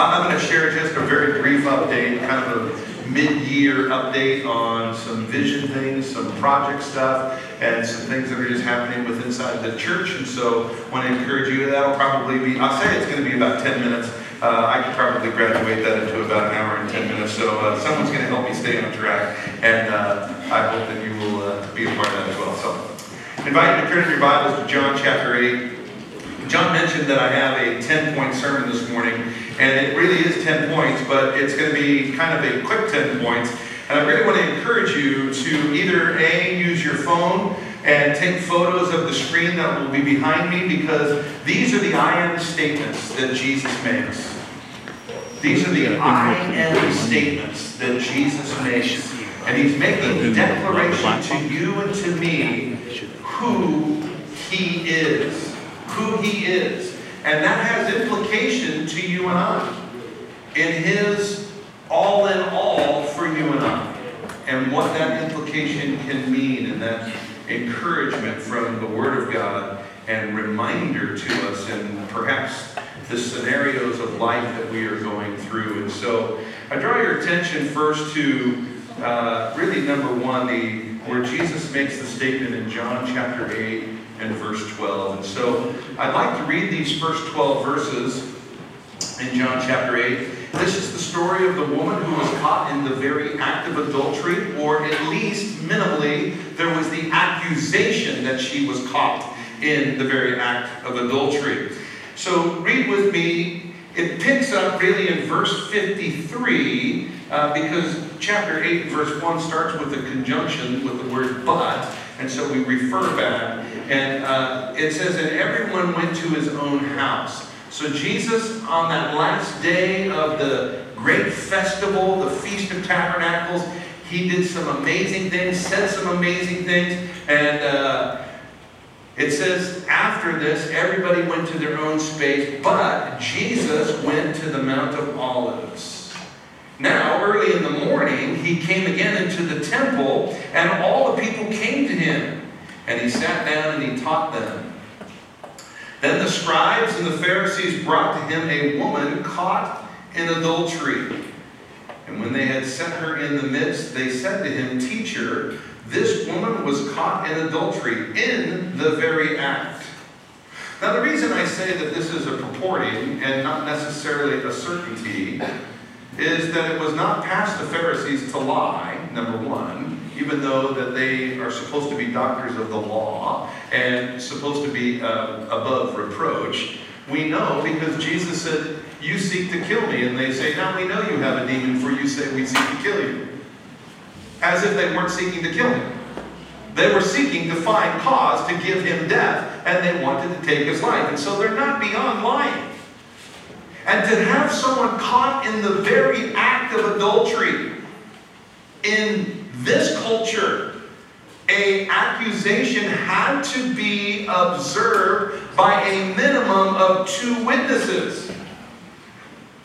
I'm going to share just a very brief update, kind of a mid-year update on some vision things, some project stuff, and some things that are just happening with inside the church. And so I want to encourage you, that'll probably be, I'll say it's going to be about 10 minutes. Uh, I could probably graduate that into about an hour and 10 minutes. So uh, someone's going to help me stay on track. And uh, I hope that you will uh, be a part of that as well. So invite you to turn your Bibles to John chapter 8. John mentioned that I have a 10 point sermon this morning, and it really is 10 points, but it's going to be kind of a quick 10 points. And I really want to encourage you to either A, use your phone and take photos of the screen that will be behind me because these are the I am statements that Jesus makes. These are the I am statements that Jesus makes. And he's making a declaration to you and to me who he is who He is. And that has implication to you and I in His all in all for you and I. And what that implication can mean and that encouragement from the Word of God and reminder to us and perhaps the scenarios of life that we are going through. And so I draw your attention first to uh, really number one, the where Jesus makes the statement in John chapter 8 and verse 12. And so I'd like to read these first 12 verses in John chapter 8. This is the story of the woman who was caught in the very act of adultery, or at least minimally, there was the accusation that she was caught in the very act of adultery. So read with me. It picks up really in verse 53 uh, because chapter 8, verse 1 starts with a conjunction with the word but, and so we refer back. And uh, it says, And everyone went to his own house. So Jesus, on that last day of the great festival, the Feast of Tabernacles, he did some amazing things, said some amazing things, and uh, it says, after this, everybody went to their own space, but Jesus went to the Mount of Olives. Now, early in the morning, he came again into the temple, and all the people came to him. And he sat down and he taught them. Then the scribes and the Pharisees brought to him a woman caught in adultery. And when they had set her in the midst, they said to him, Teacher, this woman was caught in adultery in the very act. Now, the reason I say that this is a purporting and not necessarily a certainty is that it was not past the Pharisees to lie, number one even though that they are supposed to be doctors of the law and supposed to be uh, above reproach, we know because Jesus said, You seek to kill me. And they say, Now we know you have a demon, for you say we seek to kill you. As if they weren't seeking to kill him. They were seeking to find cause to give him death, and they wanted to take his life. And so they're not beyond lying. And to have someone caught in the very act of adultery, in this culture, a accusation had to be observed by a minimum of two witnesses.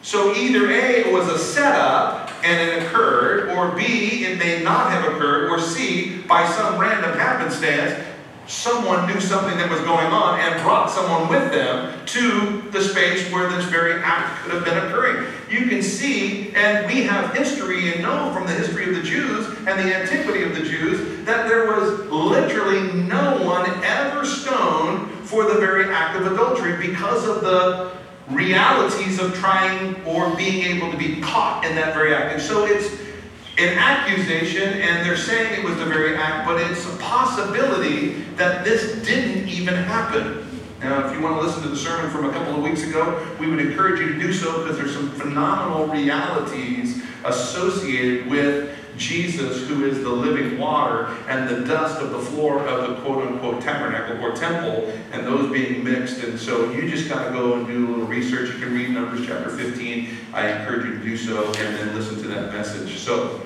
So either A, it was a setup and it occurred, or B, it may not have occurred, or C, by some random happenstance, someone knew something that was going on and brought someone with them to the space where this very act could have been occurring. You can see, and we have history and know from the history of the Jews and the antiquity of the Jews, that there was literally no one ever stoned for the very act of adultery because of the realities of trying or being able to be caught in that very act. And so it's an accusation, and they're saying it was the very act, but it's possibility that this didn't even happen. Now, if you want to listen to the sermon from a couple of weeks ago, we would encourage you to do so because there's some phenomenal realities associated with Jesus, who is the living water, and the dust of the floor of the quote unquote tabernacle or temple, and those being mixed. And so you just got to go and do a little research. You can read Numbers chapter 15. I encourage you to do so and then listen to that message. So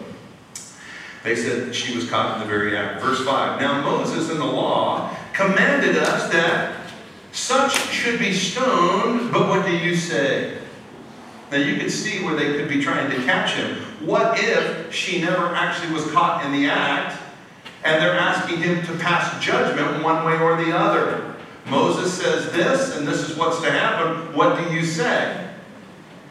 they said she was caught in the very act. Verse 5 Now Moses in the law commanded us that such should be stoned, but what do you say? Now you could see where they could be trying to catch him. What if she never actually was caught in the act and they're asking him to pass judgment one way or the other? Moses says this, and this is what's to happen. What do you say?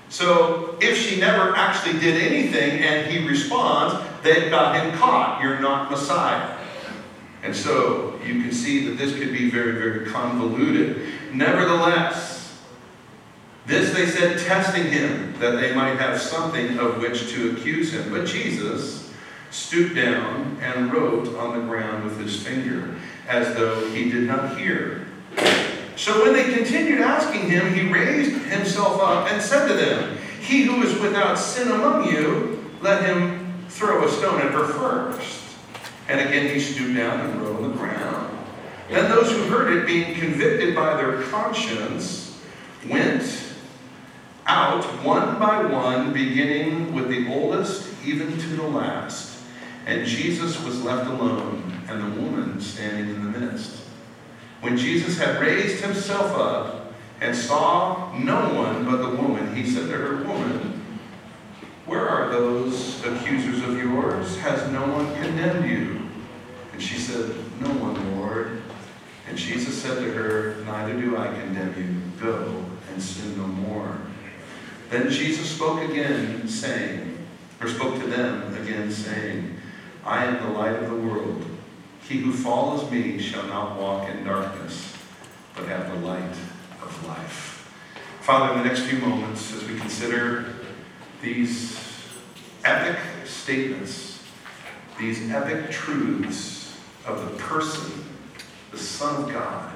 So if she never actually did anything and he responds, they've got him caught. You're not Messiah. And so you can see that this could be very, very convoluted. Nevertheless, this they said, testing him, that they might have something of which to accuse him. But Jesus stooped down and wrote on the ground with his finger, as though he did not hear. So when they continued asking him, he raised himself up and said to them, He who is without sin among you, let him throw a stone at her first. And again he stooped down and wrote on the ground. Then those who heard it, being convicted by their conscience, went out one by one, beginning with the oldest even to the last. And Jesus was left alone, and the woman standing in the midst. When Jesus had raised himself up and saw no one but the woman, he said to her, Woman, where are those accusers of yours? Has no one condemned you? And she said, No one, Lord. And Jesus said to her, Neither do I condemn you. Go and sin no more. Then Jesus spoke again, saying, or spoke to them again, saying, I am the light of the world. He who follows me shall not walk in darkness, but have the light of life. Father, in the next few moments, as we consider these epic statements, these epic truths of the person, the Son of God,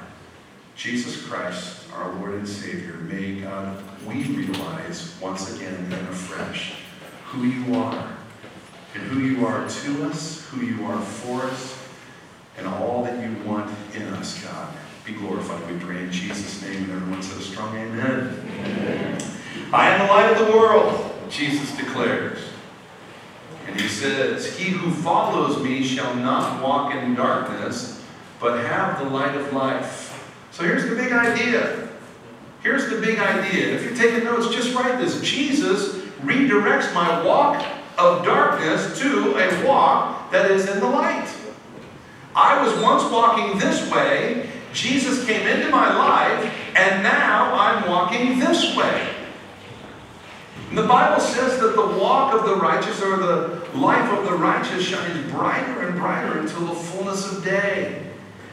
Jesus Christ, our Lord and Savior, may God, we realize once again and afresh who you are and who you are to us, who you are for us, and all that you want in us, God. Be glorified, we pray in Jesus' name. And everyone said a strong amen. amen. I am the light of the world, Jesus declares. And he says, He who follows me shall not walk in darkness, but have the light of life. So here's the big idea. Here's the big idea. If you're taking notes, just write this. Jesus redirects my walk of darkness to a walk that is in the light. I was once walking this way, Jesus came into my life, and now I'm walking this way. The Bible says that the walk of the righteous or the life of the righteous shines brighter and brighter until the fullness of day.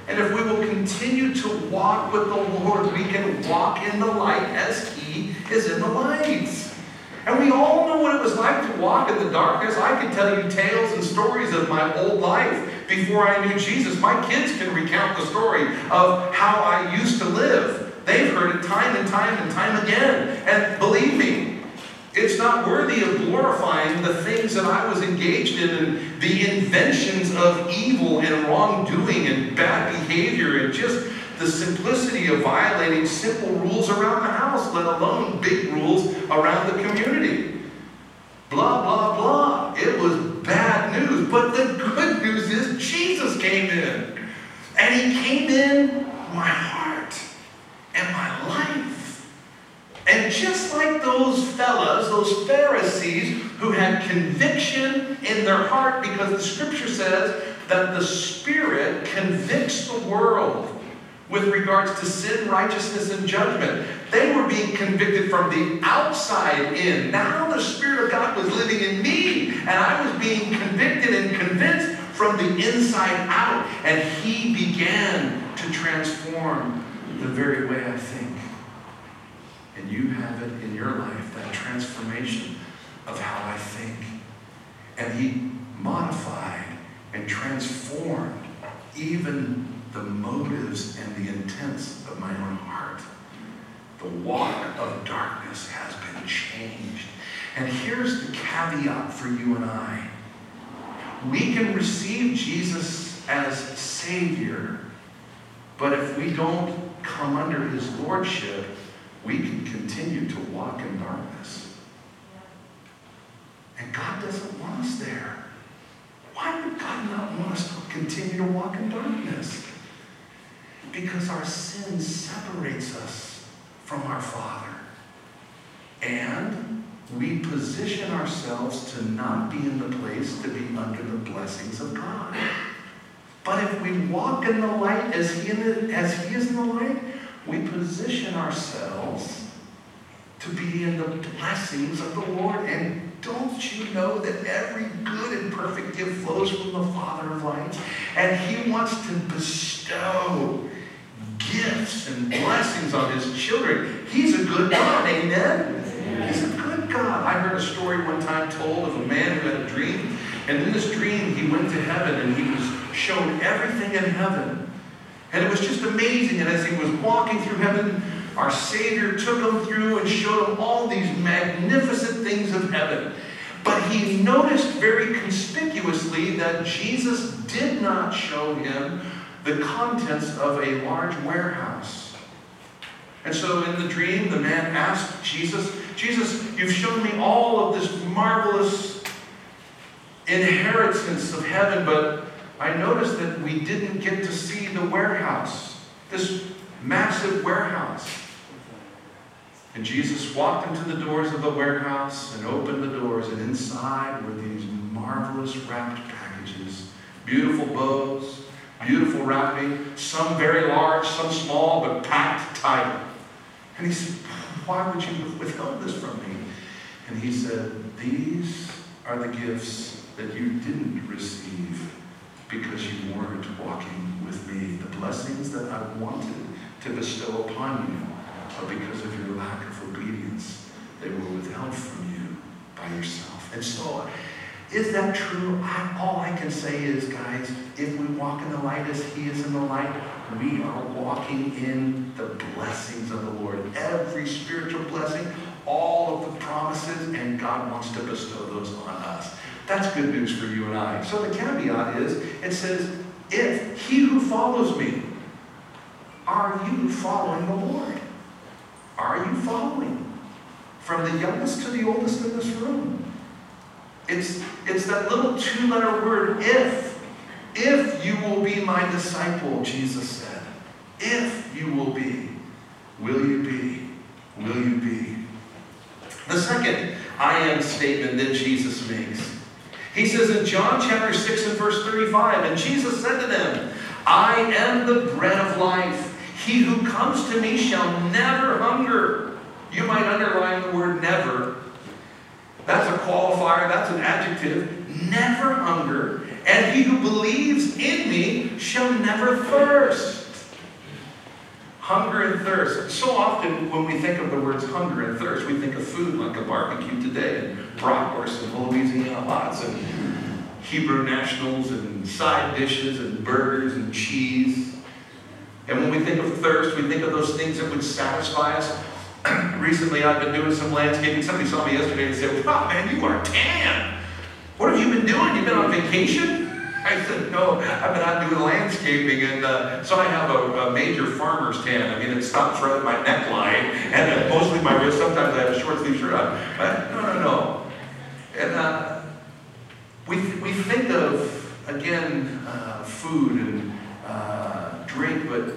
And if we will continue to walk with the Lord, we can walk in the light as He is in the light. And we all know what it was like to walk in the darkness. I can tell you tales and stories of my old life before I knew Jesus. My kids can recount the story of how I used to live. They've heard it time and time and time again. And believe me, it's not worthy of glorifying the things that I was engaged in and the inventions of evil and wrongdoing and bad behavior and just the simplicity of violating simple rules around the house, let alone big rules around the community. Blah, blah, blah. It was bad news. But the good news is Jesus came in. And he came in my heart and my life. And just like those fellas, those Pharisees who had conviction in their heart, because the scripture says that the Spirit convicts the world with regards to sin, righteousness, and judgment. They were being convicted from the outside in. Now the Spirit of God was living in me, and I was being convicted and convinced from the inside out. And He began to transform the very way I think. You have it in your life, that transformation of how I think. And He modified and transformed even the motives and the intents of my own heart. The walk of darkness has been changed. And here's the caveat for you and I. We can receive Jesus as Savior, but if we don't come under His Lordship, we can continue to walk in darkness. And God doesn't want us there. Why would God not want us to continue to walk in darkness? Because our sin separates us from our Father. And we position ourselves to not be in the place to be under the blessings of God. But if we walk in the light as he, the, as he is in the light, we position ourselves to be in the blessings of the Lord. And don't you know that every good and perfect gift flows from the Father of lights? And He wants to bestow gifts and blessings on His children. He's a good God, amen? He's a good God. I heard a story one time told of a man who had a dream. And in this dream, he went to heaven and he was shown everything in heaven. And it was just amazing. And as he was walking through heaven, our Savior took him through and showed him all these magnificent things of heaven. But he noticed very conspicuously that Jesus did not show him the contents of a large warehouse. And so in the dream, the man asked Jesus, Jesus, you've shown me all of this marvelous inheritance of heaven, but I noticed that we didn't get to see the warehouse, this massive warehouse. And Jesus walked into the doors of the warehouse and opened the doors, and inside were these marvelous wrapped packages beautiful bows, beautiful wrapping, some very large, some small, but packed tight. And he said, Why would you withhold this from me? And he said, These are the gifts that you didn't receive because you weren't walking with me. The blessings that I wanted to bestow upon you but because of your lack of obedience, they were withheld from you by yourself. And so, is that true? I, all I can say is, guys, if we walk in the light as He is in the light, we are walking in the blessings of the Lord. Every spiritual blessing, all of the promises, and God wants to bestow those on us. That's good news for you and I. So the caveat is, it says, if he who follows me, are you following the Lord? Are you following? From the youngest to the oldest in this room. It's, it's that little two letter word, if. If you will be my disciple, Jesus said. If you will be, will you be? Will you be? The second I am statement that Jesus makes. He says in John chapter 6 and verse 35, and Jesus said to them, I am the bread of life. He who comes to me shall never hunger. You might underline the word never. That's a qualifier, that's an adjective. Never hunger. And he who believes in me shall never thirst. Hunger and thirst. So often when we think of the words hunger and thirst, we think of food like a barbecue today, and bratwurst and Louisiana lots, and Hebrew nationals, and side dishes, and burgers, and cheese. And when we think of thirst, we think of those things that would satisfy us. Recently, I've been doing some landscaping. Somebody saw me yesterday and said, Wow, man, you are tan. What have you been doing? You've been on vacation? I said, No, I've been out doing landscaping. And uh, so I have a, a, major farmer's tan. I mean, it stops right at my neckline and uh, mostly my wrist. Sometimes I have a short sleeve shirt on. But no, no, no. And uh, we, we think of, again, uh, food and uh, drink, but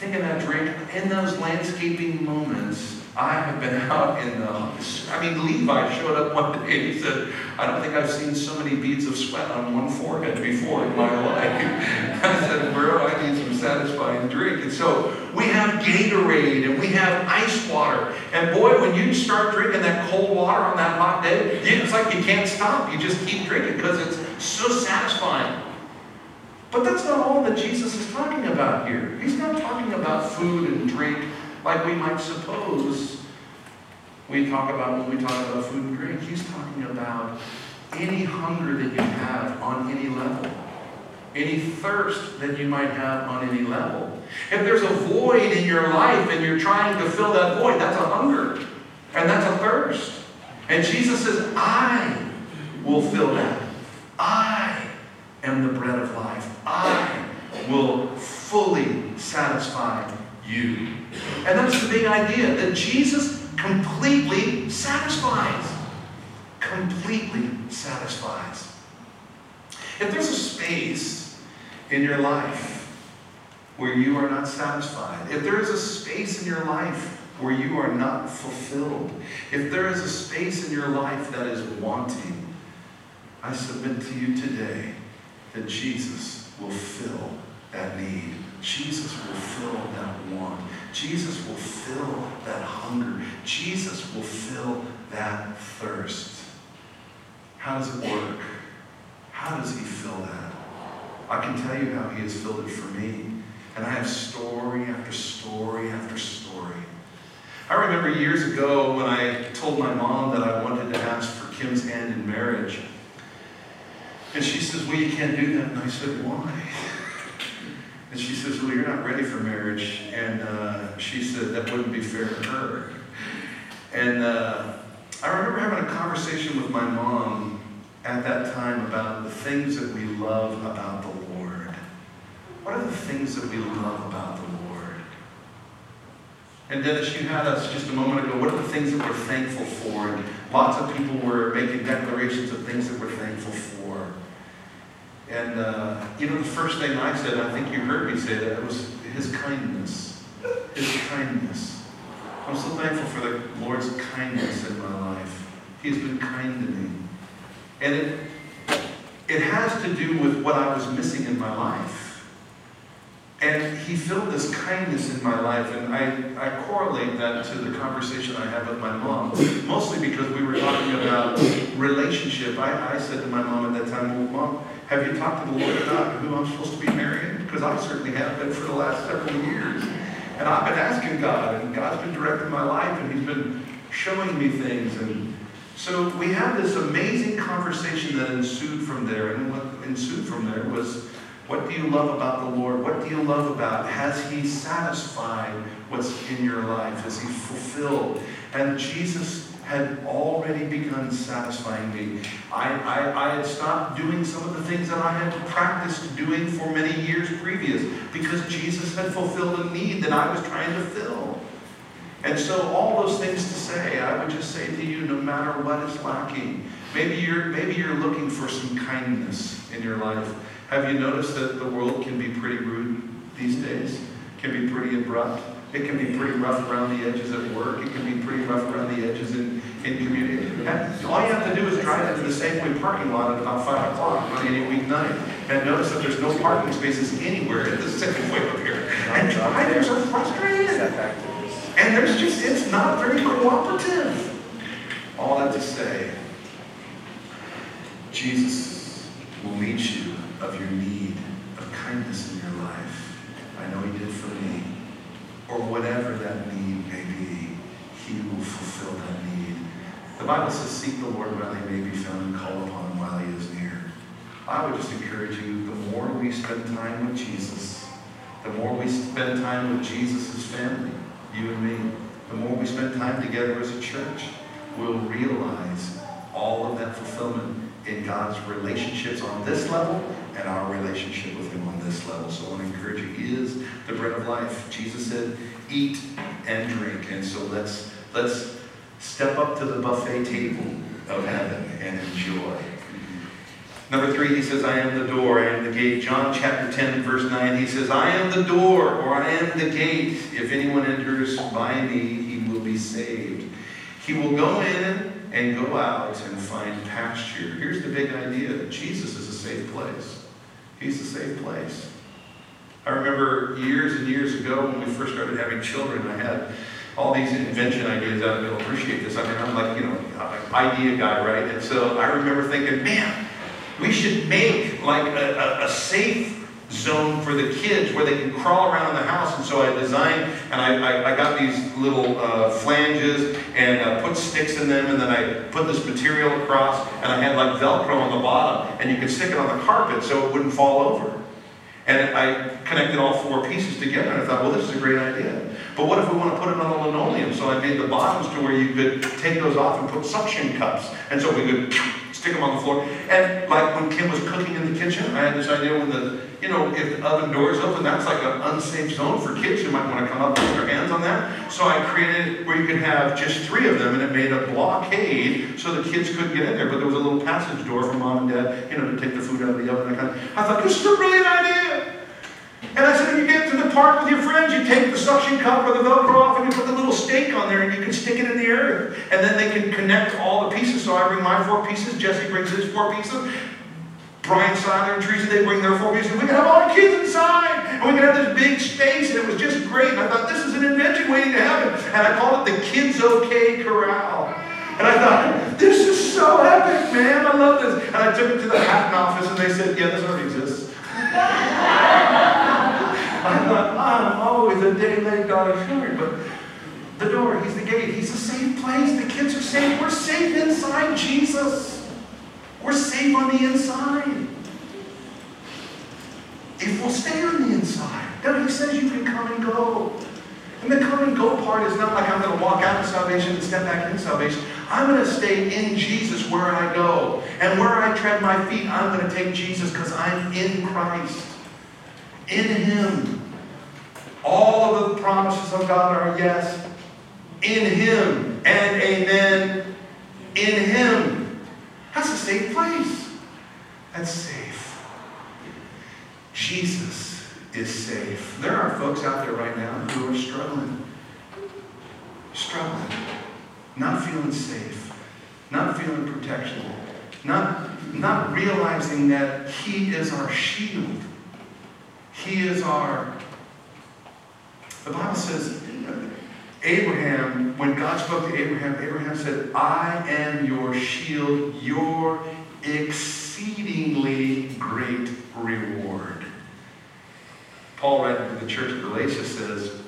taking that drink in those landscaping moments. I have been out in the, I mean, Levi showed up one day and he said, I don't think I've seen so many beads of sweat on one forehead before in my life. I said, bro, I need some satisfying drink. And so we have Gatorade and we have ice water. And boy, when you start drinking that cold water on that hot day, it's like you can't stop. You just keep drinking because it's so satisfying. But that's not all that Jesus is talking about here. He's not talking about food and drink like we might suppose we talk about when we talk about food and drink. He's talking about any hunger that you have on any level, any thirst that you might have on any level. If there's a void in your life and you're trying to fill that void, that's a hunger and that's a thirst. And Jesus says, I will fill that. I am the bread of life. I will fully satisfy you. And that's the big idea that Jesus completely satisfies. Completely satisfies. If there's a space in your life where you are not satisfied, if there is a space in your life where you are not fulfilled, if there is a space in your life that is wanting, I submit to you today that Jesus will fill that need Jesus will fill that want. Jesus will fill that hunger. Jesus will fill that thirst. How does it work? How does he fill that? I can tell you how he has filled it for me. And I have story after story after story. I remember years ago when I told my mom that I wanted to ask for Kim's hand in marriage. And she says, Well, you can't do that. And I said, Why? And she says, Well, you're not ready for marriage. And uh, she said, That wouldn't be fair to her. And uh, I remember having a conversation with my mom at that time about the things that we love about the Lord. What are the things that we love about the Lord? And Dennis, you had us just a moment ago. What are the things that we're thankful for? And lots of people were making declarations of things that we're thankful for. And uh, you know, the first thing I said, I think you heard me say that, it was His kindness. His kindness. I'm so thankful for the Lord's kindness in my life. He's been kind to me. And it, it has to do with what I was missing in my life. And he filled this kindness in my life, and I, I correlate that to the conversation I had with my mom, mostly because we were talking about relationship. I, I said to my mom at that time, Well, Mom, have you talked to the Lord about who I'm supposed to be marrying? Because I certainly have been for the last several years. And I've been asking God, and God's been directing my life, and He's been showing me things. And so we had this amazing conversation that ensued from there. And what ensued from there was what do you love about the Lord? What do you love about? Has He satisfied what's in your life? Has He fulfilled? And Jesus had already begun satisfying me. I, I, I had stopped doing some of the things that I had practiced doing for many years previous because Jesus had fulfilled a need that I was trying to fill. And so all those things to say, I would just say to you, no matter what is lacking, maybe you're maybe you're looking for some kindness in your life. Have you noticed that the world can be pretty rude these days? Can be pretty abrupt. It can be pretty rough around the edges at work. It can be pretty rough around the edges in, in community. And all you have to do is drive into the Safeway parking lot at about 5 o'clock on any weeknight and notice that there's no parking spaces anywhere at the Safeway up here. And drivers are frustrated. And there's just, it's not very cooperative. All that to say, Jesus will meet you of your need of kindness in your life. I know He did for me. Or whatever that need may be, He will fulfill that need. The Bible says, Seek the Lord while He may be found and call upon Him while He is near. I would just encourage you the more we spend time with Jesus, the more we spend time with Jesus' family, you and me, the more we spend time together as a church, we'll realize all of that fulfillment in God's relationships on this level and our relationship with Him on this level. So I want to encourage you. He is the bread of life. Jesus said, "Eat and drink." And so let's let's step up to the buffet table of heaven and enjoy. Number three, he says, I am the door, I am the gate. John chapter 10, verse 9, he says, I am the door, or I am the gate. If anyone enters by me, he will be saved. He will go in and go out and find pasture. Here's the big idea Jesus is a safe place. He's a safe place. I remember years and years ago when we first started having children, I had all these invention ideas. I don't appreciate this. I mean, I'm like, you know, uh, idea guy, right? And so I remember thinking, man, we should make like a, a, a safe zone for the kids where they can crawl around in the house. And so I designed, and I, I, I got these little uh, flanges and uh, put sticks in them, and then I put this material across, and I had like Velcro on the bottom, and you could stick it on the carpet so it wouldn't fall over. And I connected all four pieces together, and I thought, well, this is a great idea. But what if we want to put it on the linoleum? So I made the bottoms to where you could take those off and put suction cups. And so we could stick them on the floor. And like when Kim was cooking in the kitchen, I had this idea when the, you know, if the oven door is open, that's like an unsafe zone for kids who might want to come up and put their hands on that. So I created where you could have just three of them and it made a blockade so the kids couldn't get in there. But there was a little passage door for mom and dad, you know, to take the food out of the oven. I thought, this is a brilliant idea. And I said, if you get to the park with your friends, you take the suction cup or the Velcro off and you put the little stake on there and you can stick it in the earth. And then they can connect all the pieces. So I bring my four pieces, Jesse brings his four pieces. Brian, Seiler, and Teresa, they bring their four pieces. We can have all the kids inside. And we can have this big space. And it was just great. And I thought, this is an invention waiting to happen. And I called it the Kids OK Corral. And I thought, this is so epic, man. I love this. And I took it to the patent office and they said, yeah, this already exists. I'm always a day late, dog short. But the door, he's the gate, he's a safe place. The kids are safe. We're safe inside Jesus. We're safe on the inside. If we'll stay on the inside. Then he says you can come and go. And the come and go part is not like I'm going to walk out of salvation and step back in salvation. I'm going to stay in Jesus where I go. And where I tread my feet, I'm going to take Jesus because I'm in Christ. In Him. All of the promises of God are yes. In Him and amen. In Him. That's a safe place. That's safe. Jesus is safe. There are folks out there right now who are struggling. Struggling. Not feeling safe. Not feeling protection. Not, not realizing that He is our shield. He is our. The Bible says, Abraham, when God spoke to Abraham, Abraham said, I am your shield, your exceedingly great reward. Paul, writing to the church of Galatia, says,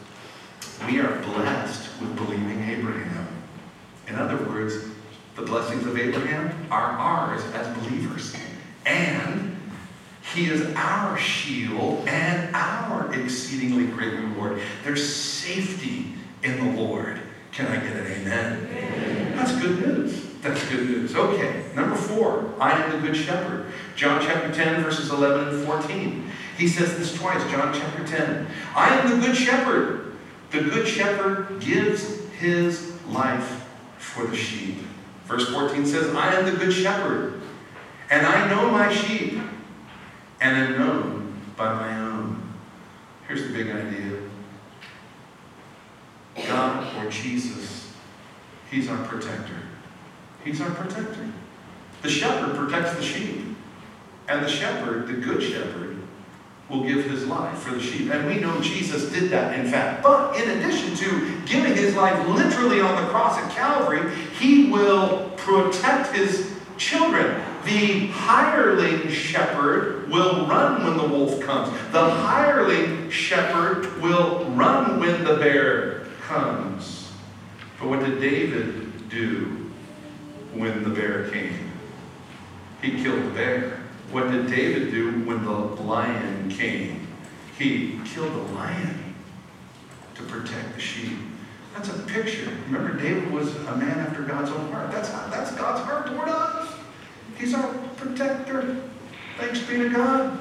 We are blessed with believing Abraham. In other words, the blessings of Abraham are ours as believers. And he is our shield and our exceedingly great reward. There's safety in the Lord. Can I get an amen? amen? That's good news. That's good news. Okay, number four, I am the good shepherd. John chapter 10, verses 11 and 14. He says this twice, John chapter 10. I am the good shepherd. The good shepherd gives his life for the sheep. Verse 14 says, I am the good shepherd, and I know my sheep, and am known by my own. Here's the big idea God or Jesus, He's our protector. He's our protector. The shepherd protects the sheep. And the shepherd, the good shepherd, will give his life for the sheep. And we know Jesus did that, in fact. But in addition to giving his life literally on the cross at Calvary, he will protect his children. The hireling shepherd will run when the wolf comes. The hireling shepherd will run when the bear comes. But what did David do when the bear came? He killed the bear. What did David do when the lion came? He killed the lion to protect the sheep. That's a picture. Remember, David was a man after God's own heart. That's, that's God's heart toward us. He's our protector. Thanks be to God.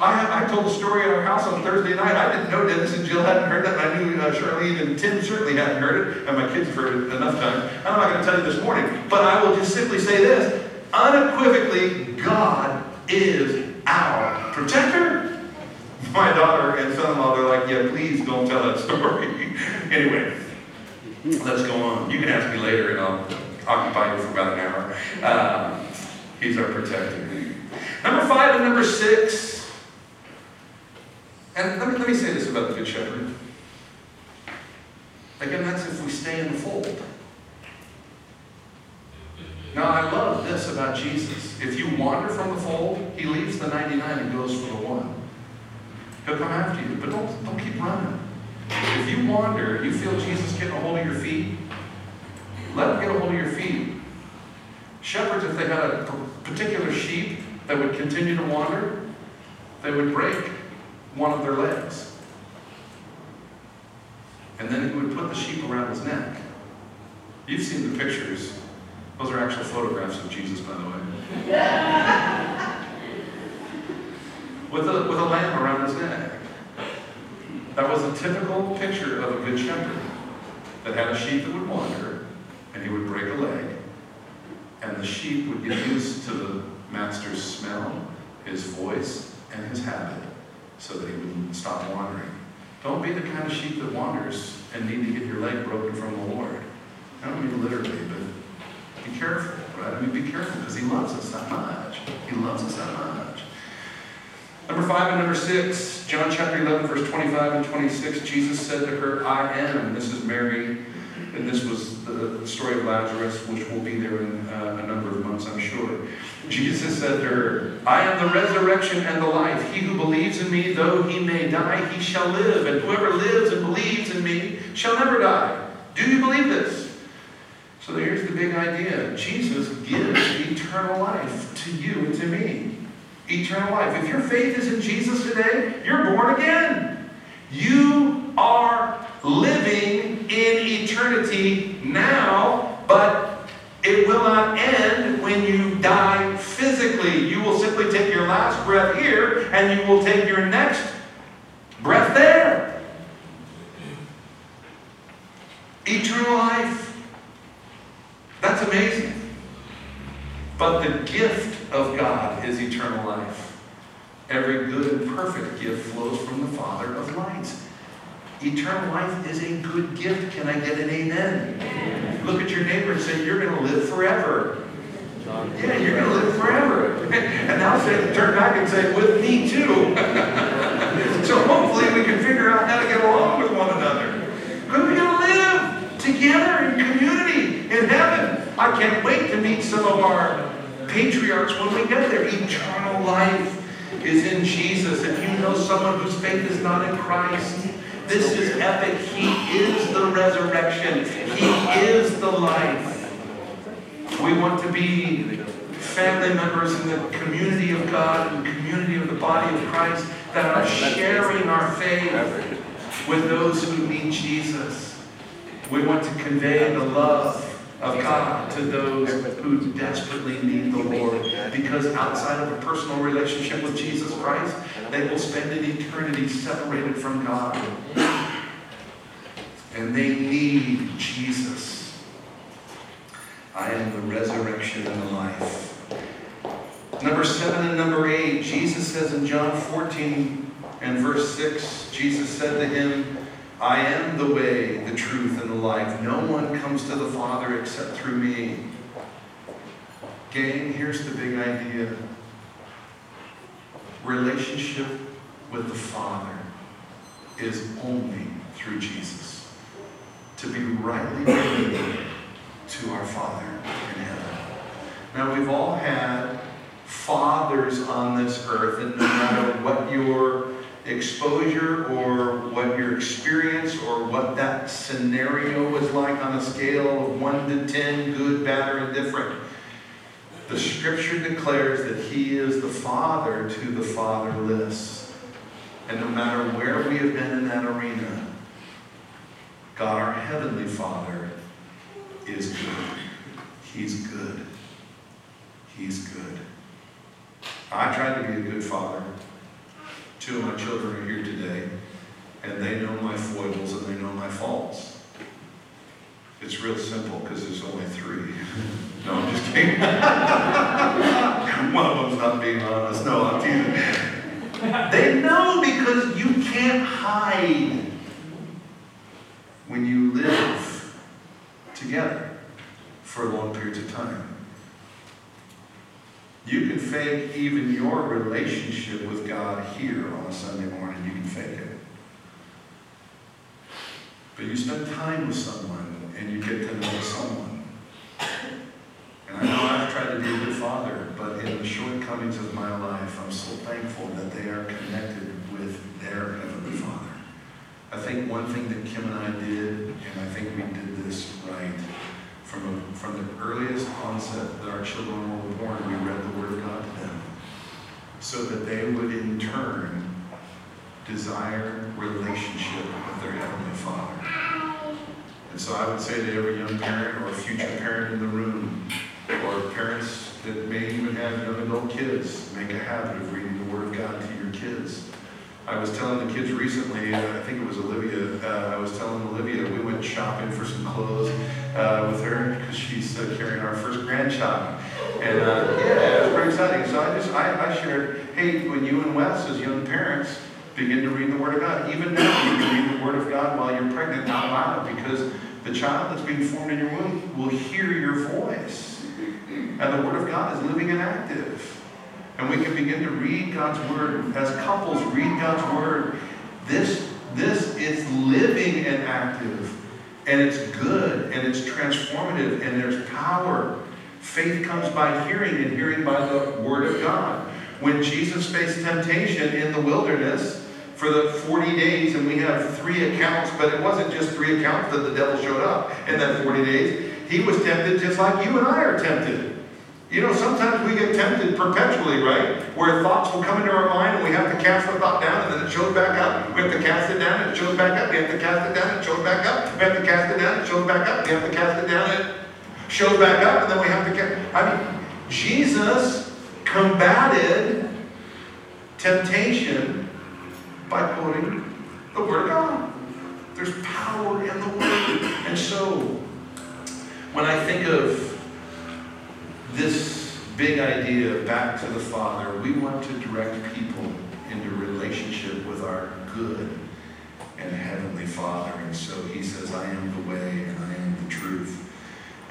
I, I told a story at our house on Thursday night. I didn't know Dennis and Jill hadn't heard that. I knew uh, Charlene and Tim certainly hadn't heard it, and my kids have heard it enough times. I'm not going to tell you this morning, but I will just simply say this. Unequivocally, God is our protector. My daughter and son-in-law, they're like, yeah, please don't tell that story. anyway, let's go on. You can ask me later, and I'll occupy you for about an hour. Uh, he's our protector. Number five and number six and let me, let me say this about the Good Shepherd. Again, that's if we stay in the fold. Now, I love this about Jesus. If you wander from the fold, he leaves the 99 and goes for the one. He'll come after you, but don't, don't keep running. If you wander, you feel Jesus getting a hold of your feet, let him get a hold of your feet. Shepherds, if they had a particular sheep that would continue to wander, they would break one of their legs. And then he would put the sheep around his neck. You've seen the pictures. Those are actual photographs of Jesus, by the way. with, a, with a lamb around his neck. That was a typical picture of a good shepherd that had a sheep that would wander, and he would break a leg, and the sheep would get used to the master's smell, his voice, and his habit so that he would stop wandering. Don't be the kind of sheep that wanders and need to get your leg broken from the Lord. I don't mean literally, but be careful, right? I mean, be careful because he loves us that much. He loves us that much. Number five and number six, John chapter 11, verse 25 and 26, Jesus said to her, I am. This is Mary, and this was the story of Lazarus, which will be there in uh, a number of months, I'm sure. Jesus said to her, I am the resurrection and the life. He who believes in me, though he may die, he shall live. And whoever lives and believes in me shall never die. Do you believe this? So here's the big idea Jesus gives eternal life to you and to me eternal life. If your faith is in Jesus today, you're born again. You are eternity now, but it will not end when you die physically. You will simply take your last breath here and you will take your next breath there. Eternal life. That's amazing. But the gift of God is eternal life. Every good and perfect gift flows from the Father of lights. Eternal life is a good gift. Can I get an amen? amen. Look at your neighbor and say, You're going to live forever. Yeah, you're going to live forever. and now say, turn back and say, With me too. so hopefully we can figure out how to get along with one another. Because we're going to live together in community in heaven. I can't wait to meet some of our patriarchs when we get there. Eternal life is in Jesus. If you know someone whose faith is not in Christ, this is epic. He is the resurrection. He is the life. We want to be family members in the community of God and community of the body of Christ that are sharing our faith with those who need Jesus. We want to convey the love of God to those who desperately need the Lord. Because outside of a personal relationship with Jesus Christ, they will spend an eternity separated from God. And they need Jesus. I am the resurrection and the life. Number seven and number eight, Jesus says in John 14 and verse 6, Jesus said to him, I am the way, the truth, and the life. No one comes to the Father except through me. Gang, here's the big idea relationship with the Father is only through Jesus. To be rightly related to our Father in heaven. Now, we've all had fathers on this earth, and no matter what your exposure or what your experience or what that scenario was like on a scale of 1 to 10, good, bad, or indifferent. The scripture declares that he is the father to the fatherless. And no matter where we have been in that arena, God, our heavenly Father, is good. He's good. He's good. I tried to be a good father. Two of my children are here today, and they know my foibles and they know my faults. It's real simple because there's only three. no, I'm just kidding. One of them's not being honest. No, I'm teasing. They know because you can't hide when you live together for long periods of time. You can fake even your relationship with God here on a Sunday morning. You can fake it. But you spend time with someone and you get to know someone. And I know I've tried to be a good father, but in the shortcomings of my life, I'm so thankful that they are connected with their Heavenly Father. I think one thing that Kim and I did, and I think we did this right, from, a, from the earliest onset that our children were born, we read the Word of God to them so that they would in turn desire relationship with their Heavenly Father. And so I would say to every young parent or future parent in the room, or parents that may even have young adult kids, make a habit of reading the Word of God to your kids. I was telling the kids recently, uh, I think it was Olivia, uh, I was telling Olivia, we went shopping for some clothes uh, with her because she's uh, carrying our first grandchild. And uh, yeah, it was pretty exciting. So I just, I, I shared, hey, when you and Wes as young parents begin to read the Word of God, even now you can read the Word of God while you're pregnant out loud because the child that's being formed in your womb will hear your voice. And the Word of God is living and active. and we can begin to read God's Word as couples read God's Word. This, this is living and active, and it's good, and it's transformative, and there's power. Faith comes by hearing, and hearing by the Word of God. When Jesus faced temptation in the wilderness for the 40 days, and we have three accounts, but it wasn't just three accounts that the devil showed up in that 40 days. He was tempted just like you and I are tempted. You know, sometimes we get tempted perpetually, right? Where thoughts will come into our mind and we have to cast the thought down and then it shows back up. We have to cast it down and it shows back up. We have to cast it down and it shows back up. We have to cast it down and it shows back up. We have to cast it down and shows back up. And then we have to cast. I mean, Jesus combated temptation by quoting the Word of God. There's power in the Word. And so, when I think of this big idea back to the Father, we want to direct people into relationship with our good and Heavenly Father. And so He says, I am the way and I am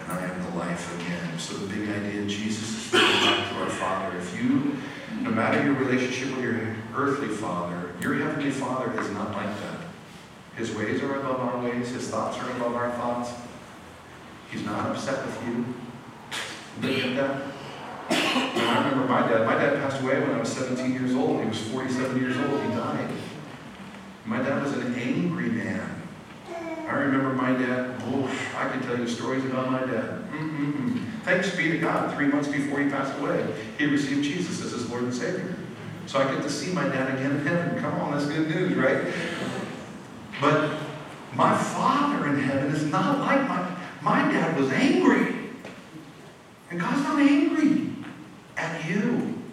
I am the life again. So the big idea, Jesus is back to our Father. If you, no matter your relationship with your earthly Father, your Heavenly Father is not like that. His ways are above our ways. His thoughts are above our thoughts. He's not upset with you. Look at that. And I remember my dad. My dad passed away when I was 17 years old. He was 47 years old. He died. My dad was an angry man. I remember my dad. Oh, I can tell you stories about my dad. Mm-mm-mm. Thanks be to God. Three months before he passed away, he received Jesus as his Lord and Savior. So I get to see my dad again in heaven. Come on, that's good news, right? But my Father in heaven is not like my my dad was angry. And God's not angry at you.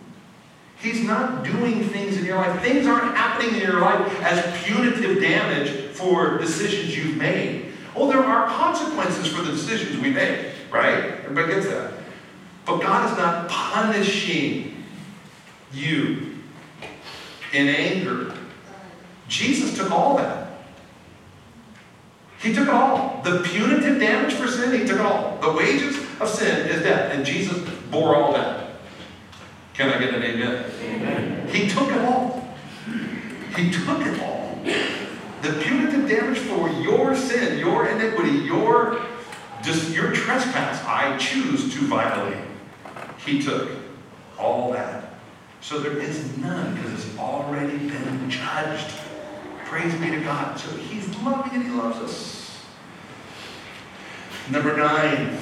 He's not doing things in your life. Things aren't happening in your life as punitive damage for decisions you've made. Oh, there are consequences for the decisions we make, right? Everybody gets that. But God is not punishing you in anger. Jesus took all that. He took it all. The punitive damage for sin, he took it all. The wages of sin is death, and Jesus bore all that. Can I get an amen? Amen. He took it all. He took it all. The punitive damage for your sin, your iniquity, your just your trespass, I choose to violate. He took all that. So there is none because it's already been judged. Praise be to God. So He's loving and He loves us. Number nine,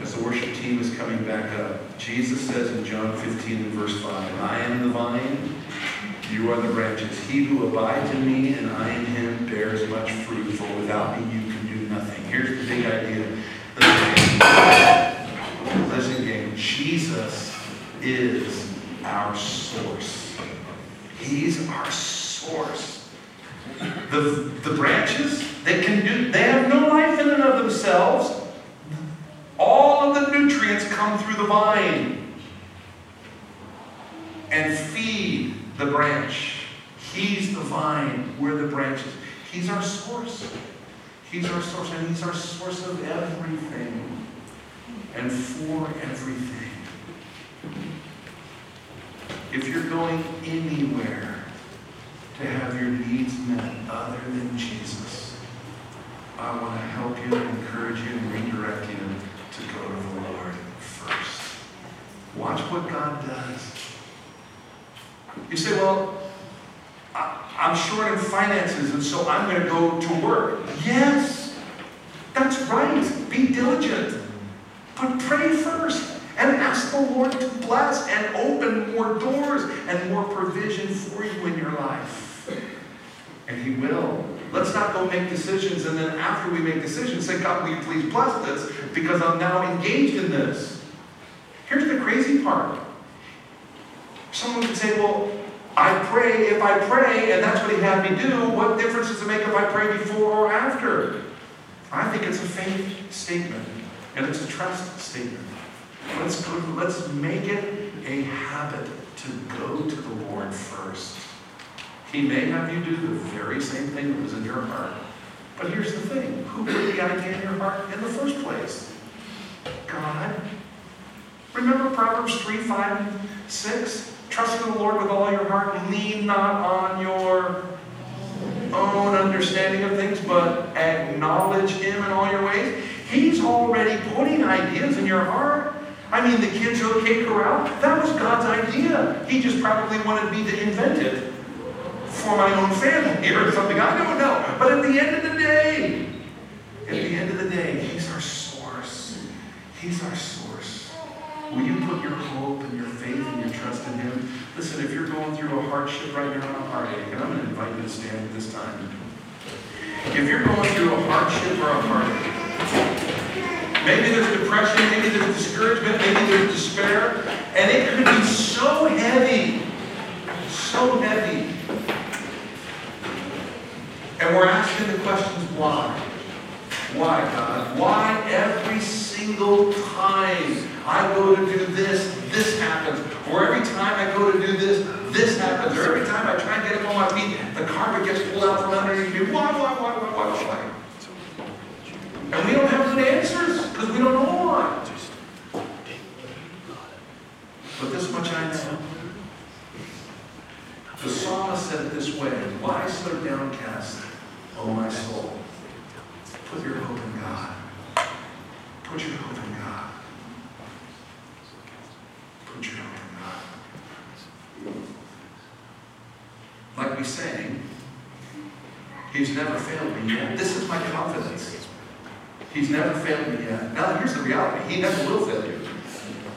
as the worship team is coming back up, Jesus says in John 15 and verse 5, I am the vine, you are the branches. He who abides in me and I in him bears much fruit, for without me you can do nothing. Here's the big idea. Listen, Listen gang, Jesus is our source. He's our source. The, the branches, they can do, they have no life in and of themselves. All of the nutrients come through the vine and feed the branch. He's the vine, we're the branches. He's our source. He's our source, and He's our source of everything and for everything. If you're going anywhere to have your needs met other than Jesus, I want to help you, and encourage you, and redirect you to go to the Lord first. Watch what God does. You say, well, I'm short in finances, and so I'm going to go to work. Yes, that's right. Be diligent. But pray first and ask the Lord to bless and open more doors and more provision for you in your life. And He will. Let's not go make decisions and then after we make decisions say, God, will you please bless this because I'm now engaged in this. Here's the crazy part. Someone could say, well, I pray if I pray, and that's what he had me do. What difference does it make if I pray before or after? I think it's a faith statement, and it's a trust statement. Let's go, let's make it a habit to go to the Lord first. He may have you do the very same thing that was in your heart. But here's the thing who put the idea in your heart in the first place? God. Remember Proverbs 3, 5, 6? Trust in the Lord with all your heart lean not on your own understanding of things, but acknowledge Him in all your ways. He's already putting ideas in your heart. I mean, the kids okay corral, that was God's idea. He just probably wanted me to invent it for my own family or something. I don't know. But at the end of the day, at the end of the day, He's our source. He's our source. Will you put your hope and your faith and your trust in Him? Listen, if you're going through a hardship right now, a heartache, and I'm going to invite you to stand at this time. If you're going through a hardship or a heartache, maybe there's depression, maybe there's discouragement, maybe there's despair, and it could be so heavy, so heavy. And we're asking the questions why? Why, God? Why every single time I go to do this, this happens? Or every time I go to do this, this happens? Or every time I try and get up on my feet, the carpet gets pulled out from underneath me. Why, why, why, why, why, why? And we don't have good answers because we don't know why. But this much I know. The psalmist said it this way Why so downcast, O my soul? Put your hope in God. Put your hope in God. Put your hope in God. We He's never failed me yet. This is my confidence. He's never failed me yet. Now, here's the reality He never will fail you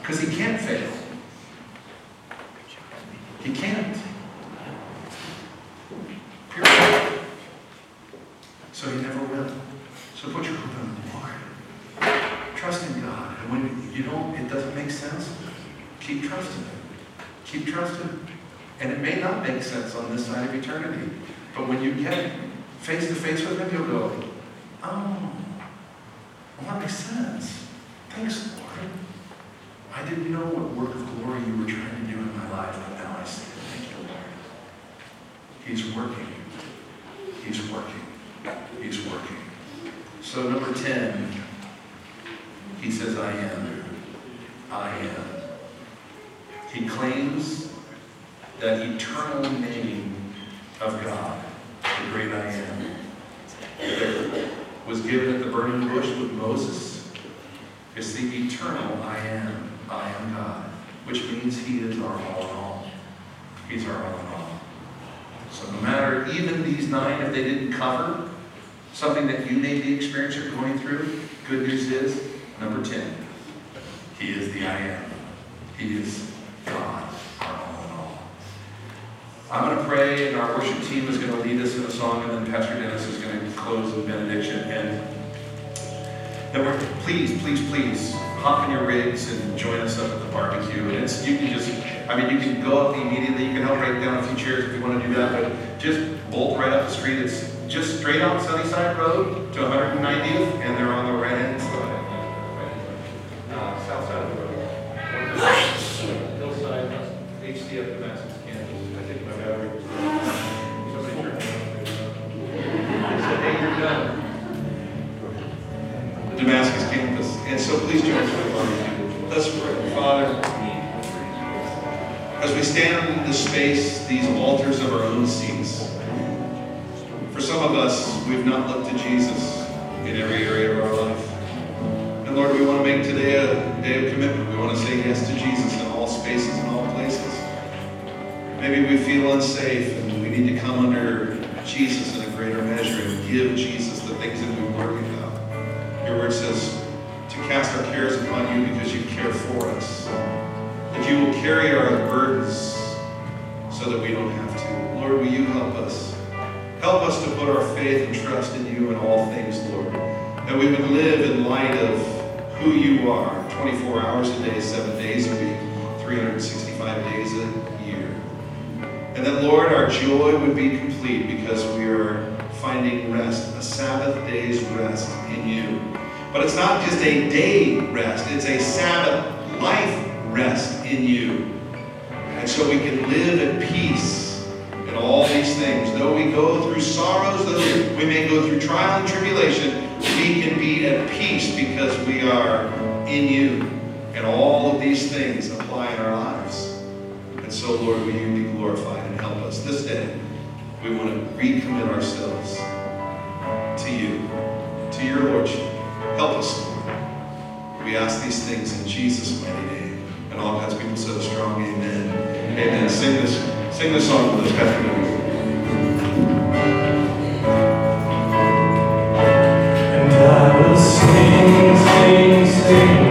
because He can't fail. He can't. Period. So He never will. So put your hope in the Lord. Trust in God. And when you don't, it doesn't make sense, keep trusting Him. Keep trusting. And it may not make sense on this side of eternity. But when you get face to face with Him, you'll go, oh, well, that makes sense. Thanks, Lord. I didn't know what work of glory you were trying to do in my life, but now I see it. Thank you, Lord. He's working. He's working. He's working. So, number 10, he says, I am. I am. He claims that eternal name of God, the great I am, that was given at the burning bush with Moses. It's the eternal I am. I am God, which means He is our all in all. He's our all in all. So no matter even these nine, if they didn't cover something that you may be experiencing or going through, good news is number 10. He is the I am. He is God, our all in all. I'm going to pray, and our worship team is going to lead us in a song, and then Pastor Dennis is going to close with benediction. And then we're, please, please, please, hop in your rigs and join us up at the barbecue. And it's you can just, I mean, you can go up immediately. You can help break down a few chairs if you want to do that, but just bolt right up the street. It's just straight out Sunnyside Road to 190th, and they're on the right hand HCF Damascus campus. I think my battery was. Somebody turned on. They said, hey, you're done. The Damascus campus. And so please join us the. Let's pray. Father, as we stand in this space, these altars of our own seats, for some of us, we've not looked to Jesus in every area of our life. And Lord, we want to make today a day of commitment. We want to say yes to Jesus We feel unsafe and we need to come under Jesus in a greater measure and give Jesus the things that we worry about. Your word says to cast our cares upon you because you care for us. That you will carry our burdens so that we don't have to. Lord, will you help us? Help us to put our faith and trust in you in all things, Lord. That we would live in light of who you are 24 hours a day, seven days a week, 365 days a. And that, Lord, our joy would be complete because we are finding rest, a Sabbath day's rest in you. But it's not just a day rest, it's a Sabbath life rest in you. And so we can live at peace in all these things. Though we go through sorrows, though we may go through trial and tribulation, we can be at peace because we are in you. And all of these things apply in our lives. And so, Lord, will you be glorified help us. This day, we want to recommit ourselves to you, to your Lordship. Help us, Lord. We ask these things in Jesus' mighty name. And all God's people said a strong amen. Amen. amen. Sing this, sing this song with us, Pastor. I will sing, sing, sing.